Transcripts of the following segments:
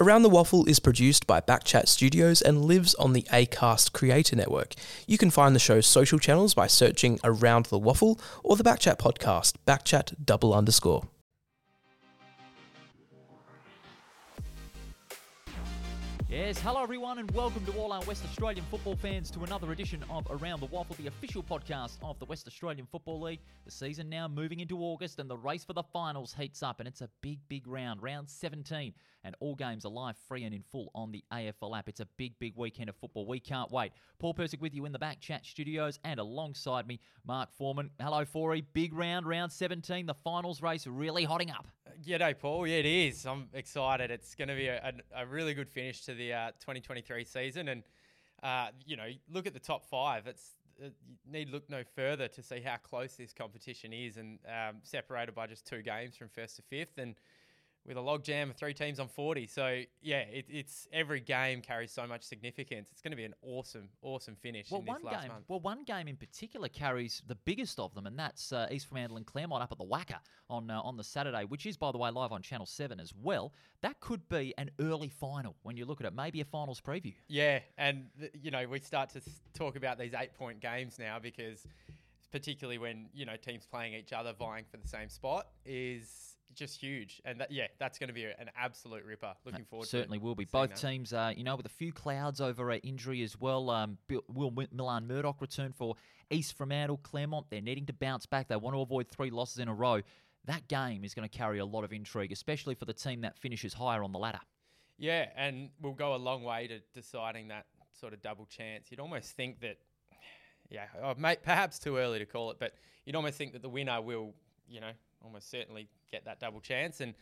Around the Waffle is produced by Backchat Studios and lives on the Acast Creator Network. You can find the show's social channels by searching Around the Waffle or the Backchat podcast, Backchat double underscore. Yes, hello everyone, and welcome to all our West Australian football fans to another edition of Around the Waffle, the official podcast of the West Australian Football League. The season now moving into August, and the race for the finals heats up, and it's a big, big round, round 17, and all games are live, free, and in full on the AFL app. It's a big, big weekend of football. We can't wait. Paul Persick with you in the back chat studios, and alongside me, Mark Foreman. Hello, Forey. Big round, round 17. The finals race really hotting up. G'day, Paul. Yeah, it is. I'm excited. It's going to be a, a, a, really good finish to the uh, 2023 season. And, uh, you know, look at the top five. It's uh, you need look no further to see how close this competition is and um, separated by just two games from first to fifth. And with a logjam of three teams on 40. So, yeah, it, it's every game carries so much significance. It's going to be an awesome, awesome finish well, in one this last game, month. Well, one game in particular carries the biggest of them, and that's uh, East Fremantle and Claremont up at the WACA on, uh, on the Saturday, which is, by the way, live on Channel 7 as well. That could be an early final when you look at it, maybe a finals preview. Yeah, and, th- you know, we start to talk about these eight point games now because particularly when you know teams playing each other vying for the same spot is just huge. And that, yeah that's going to be an absolute ripper. Looking forward certainly will be. Both that. teams uh, you know with a few clouds over uh, injury as well um, will milan murdoch return for east fremantle claremont they're needing to bounce back. They want to avoid three losses in a row. That game is going to carry a lot of intrigue especially for the team that finishes higher on the ladder. Yeah and we'll go a long way to deciding that sort of double chance. You'd almost think that yeah, oh, mate, perhaps too early to call it, but you'd almost think that the winner will, you know, almost certainly get that double chance, and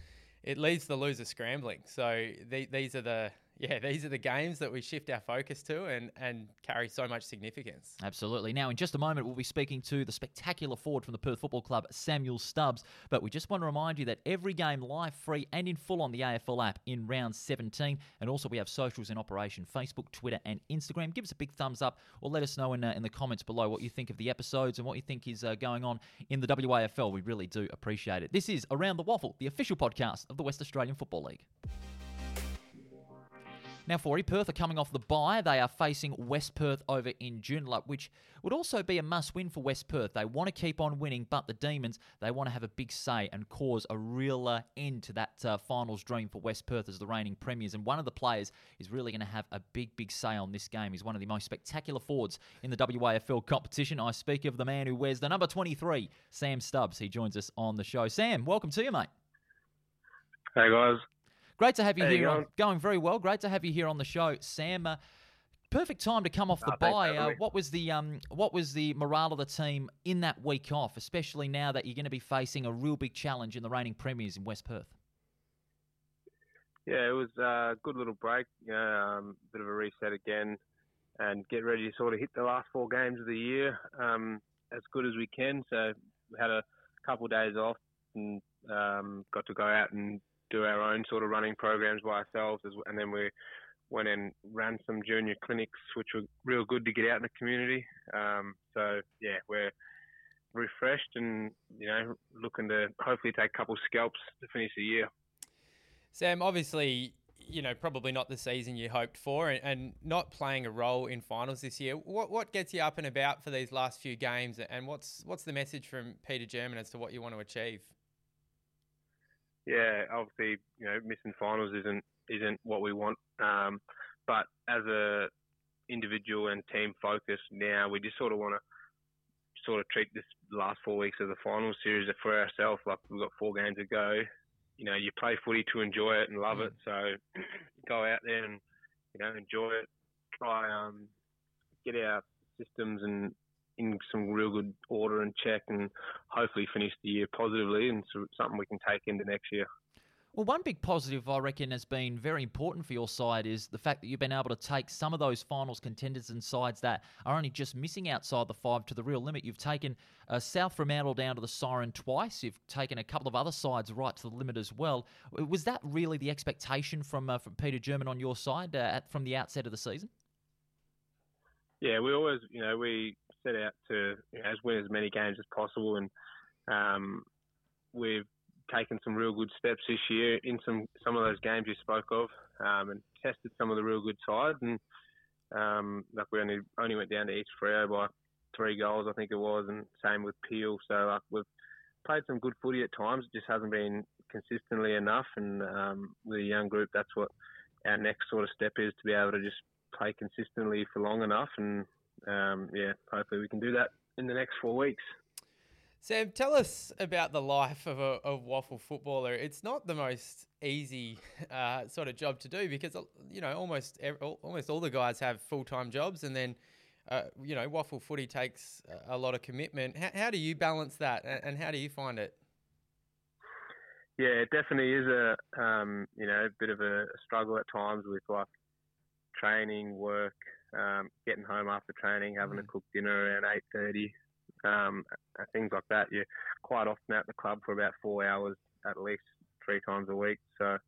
it leaves the loser scrambling. So the, these are the yeah, these are the games that we shift our focus to and, and carry so much significance. Absolutely. Now, in just a moment, we'll be speaking to the spectacular forward from the Perth Football Club, Samuel Stubbs. But we just want to remind you that every game live, free, and in full on the AFL app in round 17. And also, we have socials in operation Facebook, Twitter, and Instagram. Give us a big thumbs up or let us know in, uh, in the comments below what you think of the episodes and what you think is uh, going on in the WAFL. We really do appreciate it. This is Around the Waffle, the official podcast of the West Australian Football League. Now, for Perth are coming off the bye. They are facing West Perth over in Joondalup, which would also be a must win for West Perth. They want to keep on winning, but the Demons, they want to have a big say and cause a real uh, end to that uh, finals dream for West Perth as the reigning premiers. And one of the players is really going to have a big, big say on this game. He's one of the most spectacular forwards in the WAFL competition. I speak of the man who wears the number 23, Sam Stubbs. He joins us on the show. Sam, welcome to you, mate. Hey, guys. Great to have you here. Going? On, going very well. Great to have you here on the show, Sam. Uh, perfect time to come off the oh, bye. Uh, what was the um, what was the morale of the team in that week off, especially now that you're going to be facing a real big challenge in the reigning premiers in West Perth? Yeah, it was a good little break. Um, bit of a reset again, and get ready to sort of hit the last four games of the year um, as good as we can. So we had a couple of days off and um, got to go out and do our own sort of running programs by ourselves, and then we went and ran some junior clinics, which were real good to get out in the community. Um, so yeah, we're refreshed and you know looking to hopefully take a couple scalps to finish the year. Sam, obviously, you know probably not the season you hoped for, and, and not playing a role in finals this year. What what gets you up and about for these last few games, and what's what's the message from Peter German as to what you want to achieve? Yeah, obviously, you know, missing finals isn't isn't what we want. Um, but as a individual and team focus now, we just sort of want to sort of treat this last four weeks of the final series for ourselves. Like we've got four games to go. You know, you play footy to enjoy it and love mm. it. So go out there and you know enjoy it. Try um, get our systems and in some real good order and check, and hopefully finish the year positively and something we can take into next year. Well, one big positive I reckon has been very important for your side is the fact that you've been able to take some of those finals contenders and sides that are only just missing outside the five to the real limit. You've taken uh, South Fremantle down to the siren twice. You've taken a couple of other sides right to the limit as well. Was that really the expectation from uh, from Peter German on your side uh, at, from the outset of the season? Yeah, we always, you know, we set out to you know, win as many games as possible, and um, we've taken some real good steps this year in some some of those games you spoke of. um, and tested some of the real good sides. And um, like we only only went down to East Freo by three goals, I think it was, and same with Peel. So like we've played some good footy at times. It just hasn't been consistently enough. And um, with a young group, that's what our next sort of step is to be able to just play consistently for long enough. And um, yeah, hopefully we can do that in the next four weeks. Sam, tell us about the life of a of WAFL footballer. It's not the most easy uh, sort of job to do because uh, you know almost every, almost all the guys have full time jobs, and then uh, you know WAFL footy takes a lot of commitment. How, how do you balance that, and how do you find it? Yeah, it definitely is a um, you know a bit of a struggle at times with like training, work, um, getting home after training, having mm. to cook dinner around eight thirty, um, things like that. You're quite often at the club for about four hours at least three times a week. So,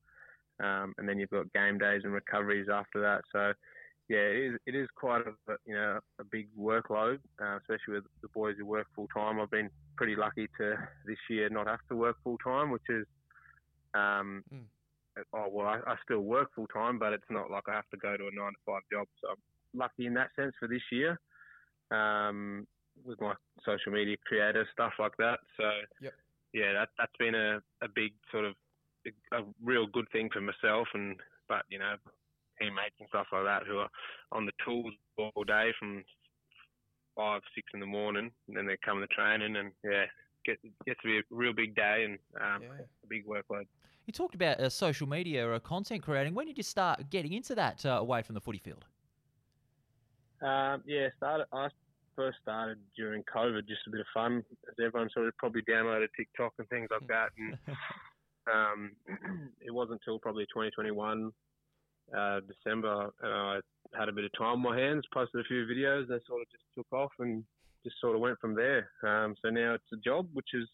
um, and then you've got game days and recoveries after that. So, yeah, it is, it is quite a you know a big workload, uh, especially with the boys who work full time. I've been pretty lucky to this year not have to work full time, which is um, mm. oh well, I, I still work full time, but it's not like I have to go to a nine to five job. So I'm lucky in that sense for this year. Um, with my social media creator stuff like that. So yep. yeah, that that's been a, a big sort of a real good thing for myself and but you know teammates and stuff like that who are on the tools all day from five six in the morning and then they come coming to training and yeah get gets to be a real big day and um, yeah. a big workload. You talked about uh, social media or content creating. When did you start getting into that uh, away from the footy field? Um, yeah, started. I first started during COVID, just a bit of fun, as everyone sort of probably downloaded TikTok and things like that. And um, it wasn't until probably 2021 uh, December, and I had a bit of time on my hands, posted a few videos, they sort of just took off and just sort of went from there. Um, so now it's a job, which is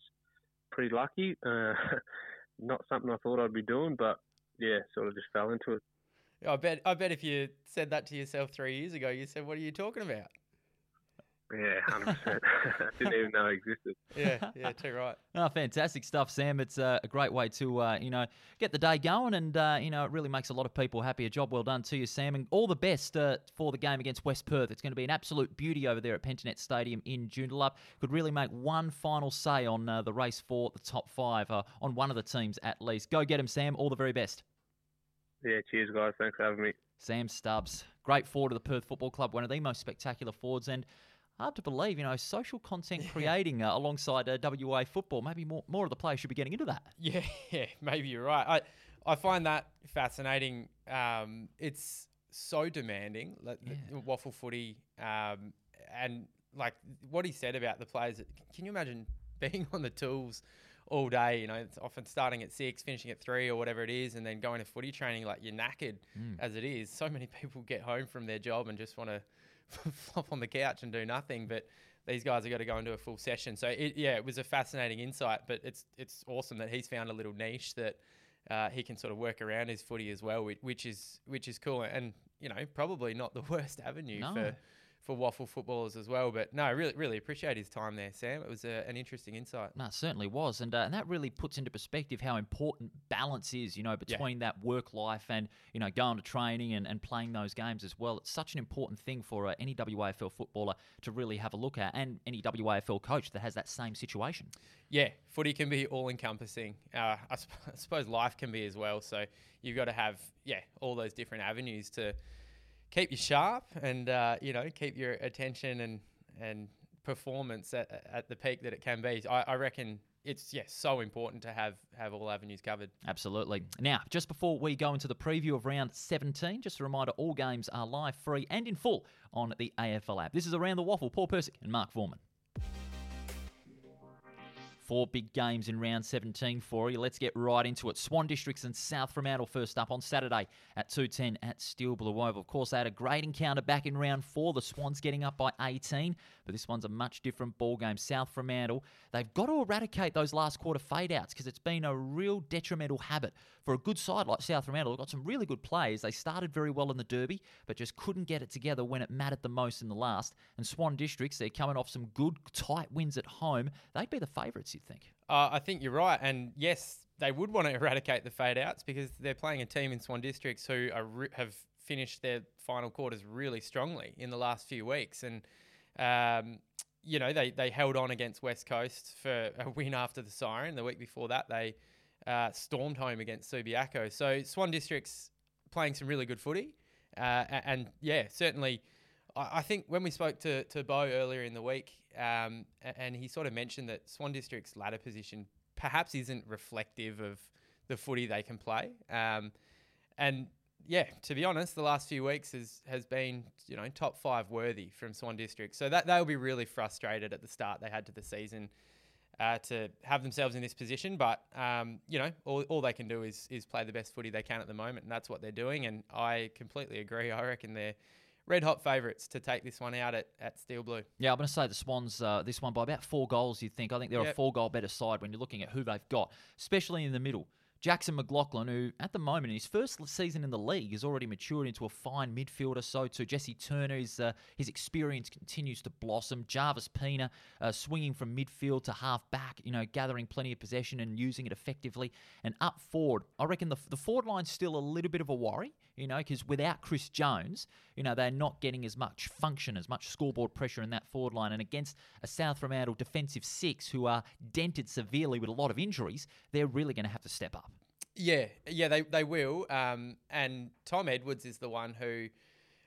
pretty lucky. Uh, not something I thought I'd be doing, but yeah, sort of just fell into it. I bet. I bet if you said that to yourself three years ago, you said, "What are you talking about?" Yeah, hundred percent. Didn't even know it existed. Yeah, yeah, too right. Oh, fantastic stuff, Sam. It's uh, a great way to uh, you know get the day going, and uh, you know it really makes a lot of people happy. A job well done to you, Sam, and all the best uh, for the game against West Perth. It's going to be an absolute beauty over there at Pentanet Stadium in Joondalup. Could really make one final say on uh, the race for the top five uh, on one of the teams at least. Go get him, Sam. All the very best. Yeah, cheers, guys. Thanks for having me. Sam Stubbs, great forward of the Perth Football Club, one of the most spectacular forwards, and hard to believe, you know, social content creating uh, alongside uh, WA football. Maybe more more of the players should be getting into that. Yeah, yeah, maybe you're right. I I find that fascinating. Um, it's so demanding, like yeah. WAFL footy, um, and like what he said about the players. Can you imagine being on the tools? All day. You know, it's often starting at six, finishing at three or whatever it is, and then going to footy training like you're knackered mm. as it is. So many people get home from their job and just want to flop on the couch and do nothing. But these guys have got to go into a full session. So it, yeah, it was a fascinating insight. But it's it's awesome that he's found a little niche that uh, he can sort of work around his footy as well, which is which is cool. And you know, probably not the worst avenue no. for for waffle footballers as well. But no, really, really appreciate his time there, Sam. It was a, an interesting insight. No, certainly was, and uh, and that really puts into perspective how important balance is. You know, between yeah. that work life and you know going to training and, and playing those games as well. It's such an important thing for uh, any WAFL footballer to really have a look at, and any WAFL coach that has that same situation. Yeah, footy can be all encompassing. Uh, I, sp- I suppose life can be as well. So you've got to have yeah all those different avenues to keep you sharp and uh, you know keep your attention and and performance at, at the peak that it can be. I, I reckon it's yes so important to have have all avenues covered. Absolutely. Now, just before we go into the preview of round 17, just a reminder: all games are live, free, and in full on the AFL app. This is around the waffle. Paul Persick and Mark Foreman. Four big games in round 17 for you. Let's get right into it. Swan Districts and South Fremantle first up on Saturday at 2.10 at Steel Blue Oval. Of course, they had a great encounter back in round four. The Swans getting up by 18, but this one's a much different ball game. South Fremantle, they've got to eradicate those last quarter fade outs because it's been a real detrimental habit for a good side like South Fremantle. They've got some really good plays. They started very well in the Derby, but just couldn't get it together when it mattered the most in the last. And Swan Districts, they're coming off some good, tight wins at home. They'd be the favourites you'd think. Uh, I think you're right, and yes, they would want to eradicate the fade outs because they're playing a team in Swan Districts who are have finished their final quarters really strongly in the last few weeks, and um, you know they they held on against West Coast for a win after the siren. The week before that, they uh, stormed home against Subiaco. So Swan Districts playing some really good footy, uh, and, yeah, certainly. I think when we spoke to, to Bo earlier in the week, um, and he sort of mentioned that Swan District's ladder position perhaps isn't reflective of the footy they can play. Um, and yeah, to be honest, the last few weeks has has been you know top five worthy from Swan District. So that they'll be really frustrated at the start they had to the season uh, to have themselves in this position. But um, you know, all, all they can do is is play the best footy they can at the moment, and that's what they're doing. And I completely agree. I reckon they're red hot favourites to take this one out at, at Steel Blue. Yeah, I'm going to say the Swans, uh, this one by about four goals, you think. I think they're Yep. a four goal better side when you're looking at who they've got, especially in the middle. Jackson McLaughlin, who at the moment in his first season in the league has already matured into a fine midfielder. So too Jesse Turner, his, uh, his experience continues to blossom. Jarvis Pina uh, swinging from midfield to half back, you know, gathering plenty of possession and using it effectively. And up forward, I reckon the, the forward line's still a little bit of a worry, you know, because without Chris Jones, you know, they're not getting as much function, as much scoreboard pressure in that forward line. And against a South Fremantle defensive six who are dented severely with a lot of injuries, they're really going to have to step up. Yeah, yeah, they they will. Um, and Tom Edwards is the one who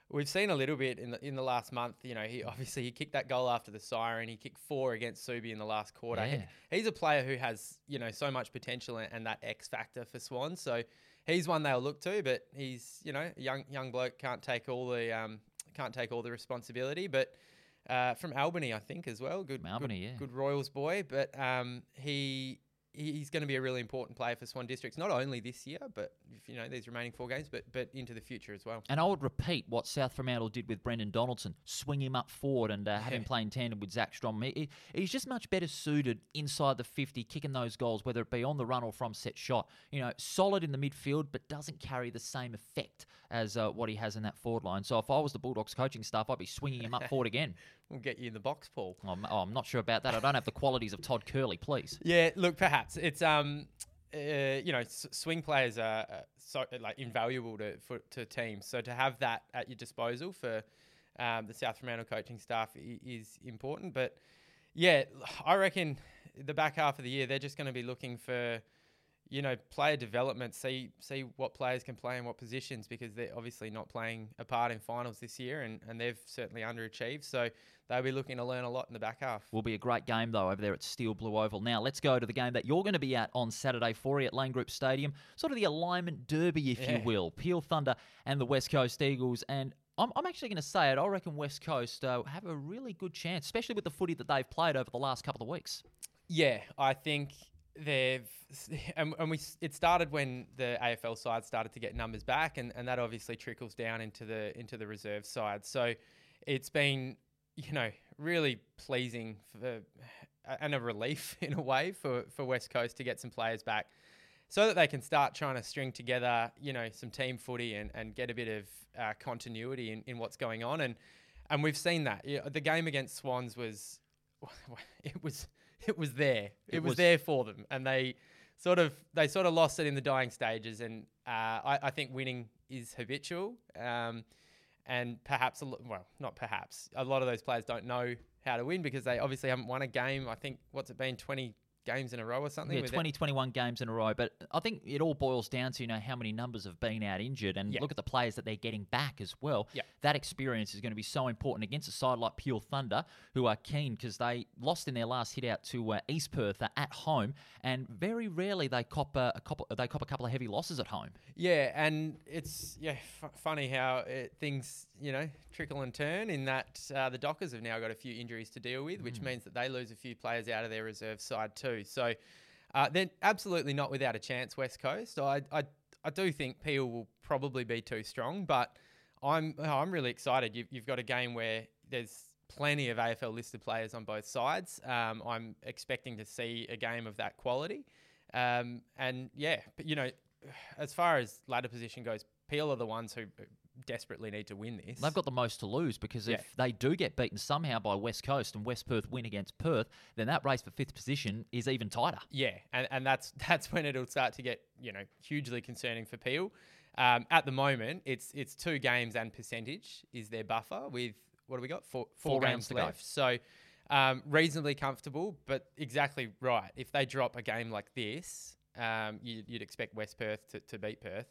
we've seen a little bit in the in the last month. You know, he obviously he kicked that goal after the siren. He kicked four against Subi in the last quarter. Yeah. he's a player who has you know so much potential and, and that X factor for Swans. So he's one they'll look to. But he's you know a young young bloke can't take all the um, can't take all the responsibility. But uh, from Albany, I think as well. Good From Albany, good, yeah. good Royals boy. But um, he- he's going to be a really important player for Swan Districts, not only this year, but if, you know these remaining four games, but but into the future as well. And I would repeat what South Fremantle did with Brendan Donaldson swing him up forward and uh, have him Yeah. play in tandem with Zach Strom. He, he- he's just much better suited inside the 50, kicking those goals, whether it be on the run or from set shot. You know, solid in the midfield, but doesn't carry the same effect as uh, what he has in that forward line. So if I was the Bulldogs coaching staff, I'd be swinging him up forward again. We'll get you in the box, Paul. Oh, I'm, oh, I'm not sure about that. I don't have the qualities of Todd Curley, please. Yeah, look, perhaps it's um, uh, you know, s- swing players are uh, so like invaluable to for, to teams. So to have that at your disposal for um, the South Fremantle coaching staff i- is important. But yeah, I reckon the back half of the year they're just going to be looking for you know player development, see see what players can play in what positions because they're obviously not playing a part in finals this year, and, and they've certainly underachieved. So they'll be looking to learn a lot in the back half. Will be a great game though over there at Steel Blue Oval. Now let's go to the game that you're going to be at on Saturday for you at Lane Group Stadium, sort of the alignment derby, if you will. Peel Thunder and the West Coast Eagles, and I'm, I'm actually going to say it. I reckon West Coast uh, have a really good chance, especially with the footy that they've played over the last couple of weeks. Yeah, I think they've and, and we it started when the AFL side started to get numbers back, and, and that obviously trickles down into the into the reserve side. So it's been you know really pleasing for and a relief in a way for for West Coast to get some players back. So that they can start trying to string together, you know, some team footy and, and get a bit of uh, continuity in, in what's going on, and and we've seen that. Yeah, the game against Swans was, it was it was there. It, It was, was- there for them, and they sort of they sort of lost it in the dying stages. And uh, I, I think winning is habitual, um, and perhaps a lo- well, not perhaps a lot of those players don't know how to win because they obviously haven't won a game. I think what's it been twenty games in a row or something? Yeah, it? 20, 21 games in a row. But I think it all boils down to you know how many numbers have been out injured, and Yeah. look at the players that they're getting back as well. Yeah. That experience is going to be so important against a side like Peel Thunder, who are keen because they lost in their last hit out to uh, East Perth at home, and very rarely they cop a, a couple they cop a couple of heavy losses at home. Yeah, and it's yeah f- funny how it, things you know trickle and turn in that uh, the Dockers have now got a few injuries to deal with, which means that they lose a few players out of their reserve side too. So uh, they're absolutely not without a chance. West Coast, I I, I do think Peel will probably be too strong, but I'm oh, I'm really excited. You've, you've got a game where there's plenty of AFL listed players on both sides. Um, I'm expecting to see a game of that quality. Um, and yeah, but you know, as far as ladder position goes, Peel are the ones who desperately need to win this. They've got the most to lose because if Yeah. they do get beaten somehow by West Coast and West Perth win against Perth, then that race for fifth position is even tighter. Yeah, and, and that's that's when it'll start to get you know hugely concerning for Peel. Um, at the moment, it's it's two games and percentage is their buffer with what do we got four Four four, rounds games to go. left. So um, reasonably comfortable, but exactly right. If they drop a game like this, um, you, you'd expect West Perth to, to beat Perth.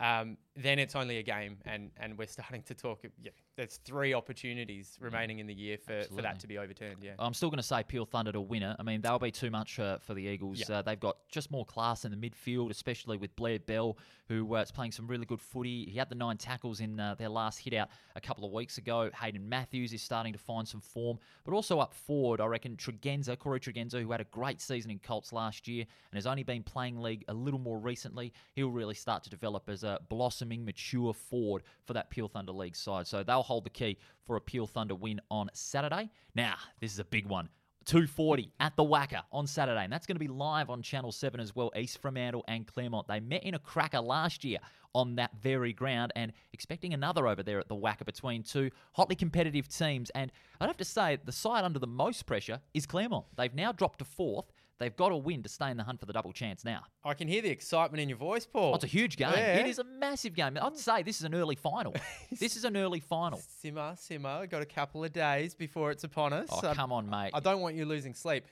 Um, then it's only a game, and, and we're starting to talk. Yeah, there's three opportunities remaining in the year for, for Mm. That to be overturned. Yeah, I'm still going to say Peel Thunder to winner. I mean, they'll be too much uh, for the Eagles. Yeah. Uh, they've got just more class in the midfield, especially with Blair Bell, who uh, is playing some really good footy. He had the nine tackles in uh, their last hit out a couple of weeks ago. Hayden Matthews is starting to find some form, but also up forward, I reckon Tregenza, Corey Tregenza, who had a great season in Colts last year and has only been playing league a little more recently, he'll really start to develop as a blossoming, mature forward for that Peel Thunder League side. So they'll hold the key for a Peel Thunder win on Saturday. Now, this is a big one. 240 at the WACA on Saturday, and that's going to be live on Channel 7 as well. East Fremantle and Claremont. They met in a cracker last year on that very ground, and expecting another over there at the WACA between two hotly competitive teams. And I'd have to say, the side under the most pressure is Claremont. They've now dropped to fourth. They've got to win to stay in the hunt for the double chance now. I can hear the excitement in your voice, Paul. Oh, it's a huge game. Yeah. It is a massive game. I'd say this is an early final. this is an early final. Simmer, simmer. Got a couple of days before it's upon us. Oh, I- come on, mate. I don't want you losing sleep.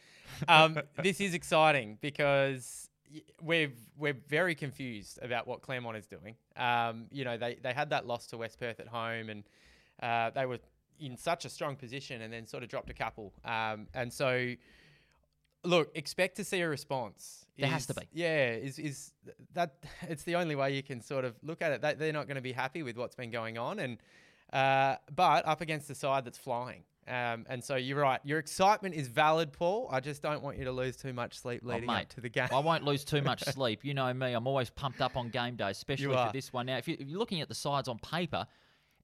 Um, this is exciting because we're we're very confused about what Claremont is doing. Um, you know, they they had that loss to West Perth at home, and uh, they were in such a strong position, and then sort of dropped a couple. Um, and so, look, expect to see a response. There has to be. Yeah, is is that? It's the only way you can sort of look at it. They, they're not going to be happy with what's been going on, and uh, but up against the side that's flying. Um, and so you're right. Your excitement is valid, Paul. I just don't want you to lose too much sleep leading Oh, mate, up to the game. I won't lose too much sleep. You know me, I'm always pumped up on game day, especially for this one. Now, if, you, if you're looking at the sides on paper,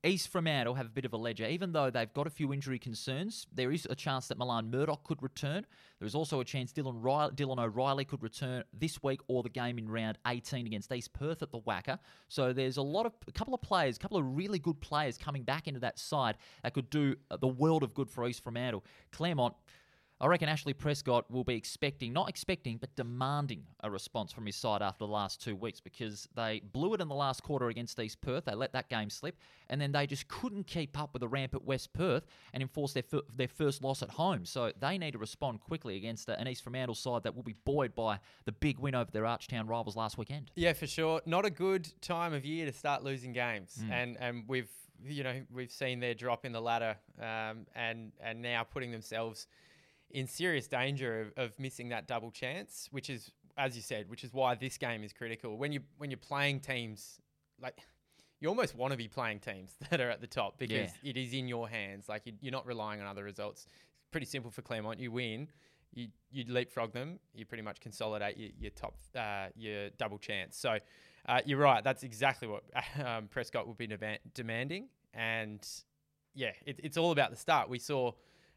East Fremantle have a bit of a ledger. Even though they've got a few injury concerns, there is a chance that Milan Murdoch could return. There is also a chance Dylan, Riley, Dylan O'Reilly could return this week or the game in round 18 against East Perth at the WACA. So there's a lot of a couple of players, a couple of really good players coming back into that side that could do the world of good for East Fremantle. Claremont. I reckon Ashley Prescott will be expecting, not expecting, but demanding a response from his side after the last two weeks because they blew it in the last quarter against East Perth. They let that game slip, and then they just couldn't keep up with the ramp at West Perth and enforce their their first loss at home. So they need to respond quickly against an East Fremantle side that will be buoyed by the big win over their Archtown rivals last weekend. Yeah, for sure. Not a good time of year to start losing games, Mm. and and we've you know we've seen their drop in the ladder, um, and and now putting themselves in serious danger of, of missing that double chance, which is as you said, which is why this game is critical. When you when you're playing teams like. You almost want to be playing teams that are at the top because it is in your hands. Like you, you're not relying on other results. It's pretty simple for Claremont. You win, you you leapfrog them. You pretty much consolidate your, your top uh, your double chance. So uh, you're right. That's exactly what um, Prescott would be dema- demanding. And yeah, it, it's all about the start. We saw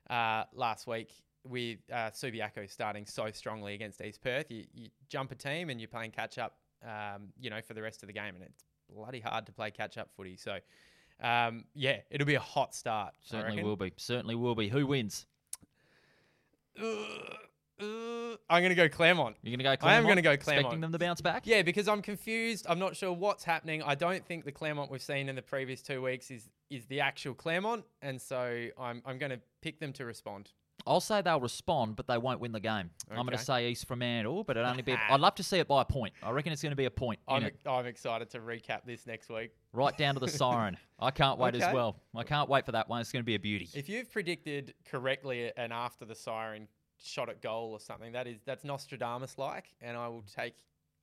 uh, last week with uh, Subiaco starting so strongly against East Perth. You, you jump a team and you're playing catch up. Um, you know, for the rest of the game, and it's bloody hard to play catch up footy. So. Um, yeah, it'll be a hot start. Certainly will be. Certainly will be. Who wins? Uh, uh, I'm going to go Claremont. You're going to go I am gonna go Claremont. Expecting them to bounce back? Yeah, because I'm confused. I'm not sure what's happening. I don't think the Claremont we've seen in the previous two weeks is is the actual Claremont, and so I'm I'm going to pick them to respond. I'll say they'll respond, but they won't win the game. I'm going to say East Fremantle, but it'll only be. I'd love to see it by a point. I reckon it's going to be a point. I'm it, I'm excited to recap this next week. right down to the siren. I can't wait as well. I can't wait for that one. It's going to be a beauty. If you've predicted correctly and after the siren shot at goal or something, that is that's Nostradamus like, and I will take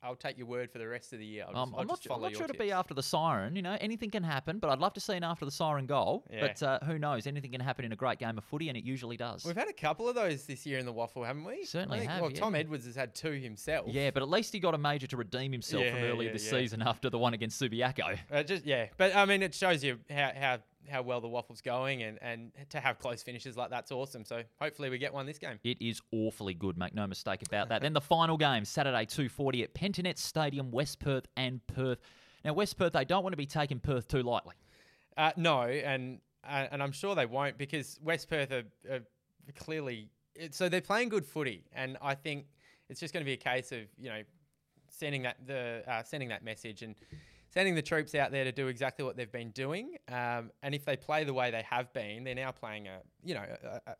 I'll take your word for the rest of the year. I'll just, Um, I'll I'm not, I'm not sure to be after the siren. You know, anything can happen, but I'd love to see an after the siren goal. Yeah. But uh, who knows? Anything can happen in a great game of footy, and it usually does. We've had a couple of those this year in the waffle, haven't we? Certainly think- have, Well, Tom. Edwards has had two himself. yeah, but at least he got a major to redeem himself from earlier yeah, this yeah. season after the one against Subiaco. Uh, just yeah, but I mean, it shows you how how, how well the waffle's going, and and to have close finishes like that's awesome. So hopefully we get one this game. It is awfully good, make no mistake about that. then the final game, Saturday 2.40 at Pentanet Stadium, West Perth and Perth. Now, West Perth, they don't want to be taking Perth too lightly. Uh, no, and uh, and I'm sure they won't because West Perth are, are clearly so they're playing good footy, and I think it's just going to be a case of you know sending that the uh, sending that message and sending the troops out there to do exactly what they've been doing. Um, and if they play the way they have been, they're now playing a you know a, a,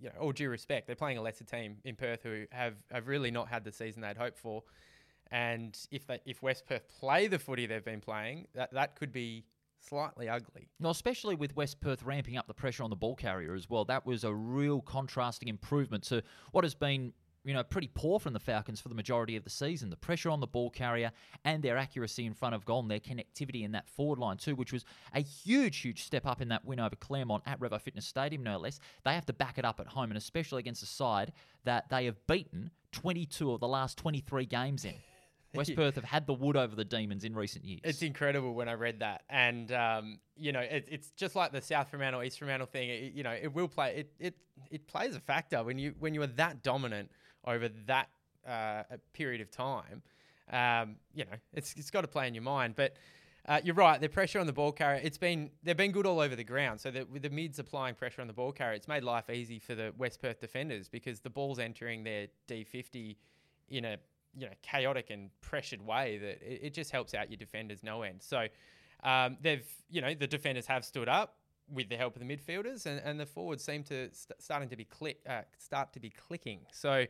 you know all due respect, they're playing a lesser team in Perth who have have really not had the season they'd hoped for. And if they if West Perth play the footy they've been playing, that that could be slightly ugly. Well, especially with West Perth ramping up the pressure on the ball carrier as well. That was a real contrasting improvement to what has been you know, pretty poor from the Falcons for the majority of the season. The pressure on the ball carrier and their accuracy in front of goal and their connectivity in that forward line too, which was a huge, huge step up in that win over Claremont at Revo Fitness Stadium, no less. They have to back it up at home, and especially against a side that they have beaten 22 of the last 23 games in. West Perth have had the wood over the Demons in recent years. It's incredible when I read that, and um, you know, it, it's just like the South Fremantle East Fremantle thing. It, you know, it will play. It, it it plays a factor when you when you are that dominant over that uh, period of time. Um, you know, it's it's got to play in your mind, but. Uh, you're right. The pressure on the ball carrier, it's been they've been good all over the ground. So with the mids applying pressure on the ball carrier, it's made life easy for the West Perth defenders because the ball's entering their D50 in a you know chaotic and pressured way that it, it just helps out your defenders no end. So um, they've you know the defenders have stood up with the help of the midfielders, and, and the forwards seem to st- starting to be click uh, start to be clicking. So.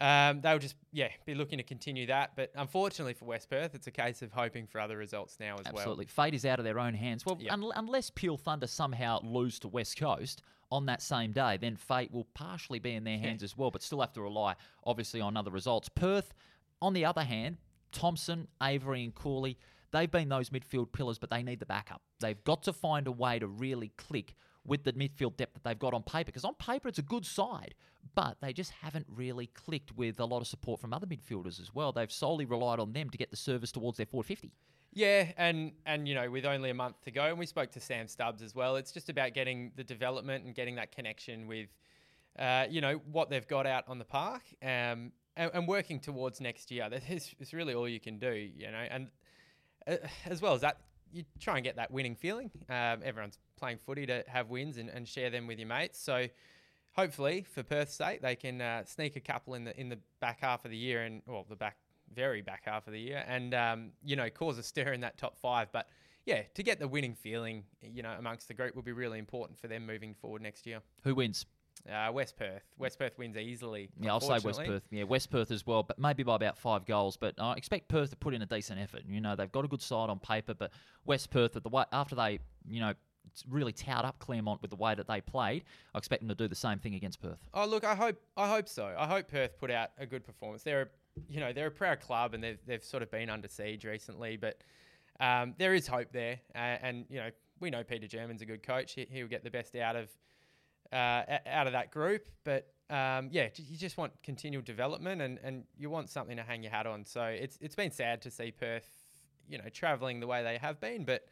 Um, they'll just yeah be looking to continue that, but unfortunately for West Perth, it's a case of hoping for other results now as Absolutely. well. Absolutely, fate is out of their own hands. Well, Yeah. un- unless Peel Thunder somehow lose to West Coast on that same day, then fate will partially be in their hands as well, but still have to rely obviously on other results. Perth, on the other hand, Thompson, Avery, and Cooley, they've been those midfield pillars, but they need the backup. They've got to find a way to really click with the midfield depth that they've got on paper, because on paper it's a good side, but they just haven't really clicked with a lot of support from other midfielders as well. They've solely relied on them to get the service towards their 450. Yeah, and and you know, with only a month to go, and we spoke to Sam Stubbs as well. It's just about getting the development and getting that connection with, uh, you know, what they've got out on the park, um, and, and working towards next year. That is, really all you can do, you know. And uh, as well as that, you try and get that winning feeling. Um, everyone's playing footy to have wins and, and share them with your mates. So hopefully, for Perth's sake, they can uh, sneak a couple in the in the back half of the year, and well, the back very back half of the year, and um, you know, cause a stir in that top five. But yeah, to get the winning feeling, you know, amongst the group will be really important for them moving forward next year. Who wins? Uh, West Perth. West Perth wins easily. Yeah, I'll say West. Perth. Yeah, West Perth as well, but maybe by about five goals. But I expect Perth to put in a decent effort. You know, they've got a good side on paper, but West Perth, at the way after they, you know, really towed up Claremont with the way that they played, I expect them to do the same thing against Perth. Oh, look, I hope I hope so. I hope Perth put out a good performance. They're, a, you know, they're a proud club and they've they've sort of been under siege recently, but um, there is hope there. Uh, and you know, we know Peter German's a good coach. He, he'll get the best out of uh, out of that group. But um, yeah, you just want continual development and, and you want something to hang your hat on. So it's it's been sad to see Perth, you know, travelling the way they have been, but.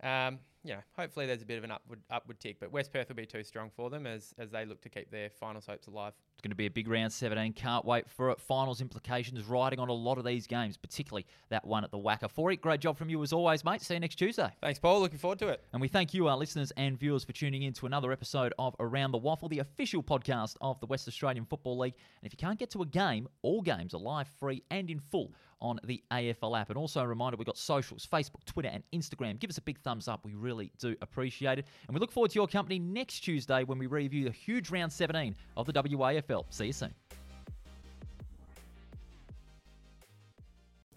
Um, you know, hopefully there's a bit of an upward upward tick, but West Perth will be too strong for them as as they look to keep their finals hopes alive. It's going to be a big round 17. Can't wait for it. Finals implications riding on a lot of these games, particularly that one at the WACA. For it, great job from you as always, mate. See you next Tuesday. Thanks, Paul. Looking forward to it. And we thank you, our listeners and viewers, for tuning in to another episode of Around the Waffle, the official podcast of the West Australian Football League. And if you can't get to a game, all games are live, free, and in full on the AFL app. And also a reminder, we've got socials, Facebook, Twitter, and Instagram. Give us a big thumbs up. We really do appreciate it. And we look forward to your company next Tuesday when we review the huge round 17 of the WAFL. See you soon.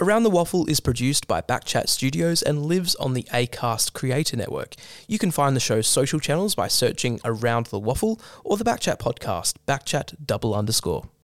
Around the Waffle is produced by Backchat Studios and lives on the Acast Creator Network. You can find the show's social channels by searching Around the Waffle or the Backchat podcast, Backchat double underscore.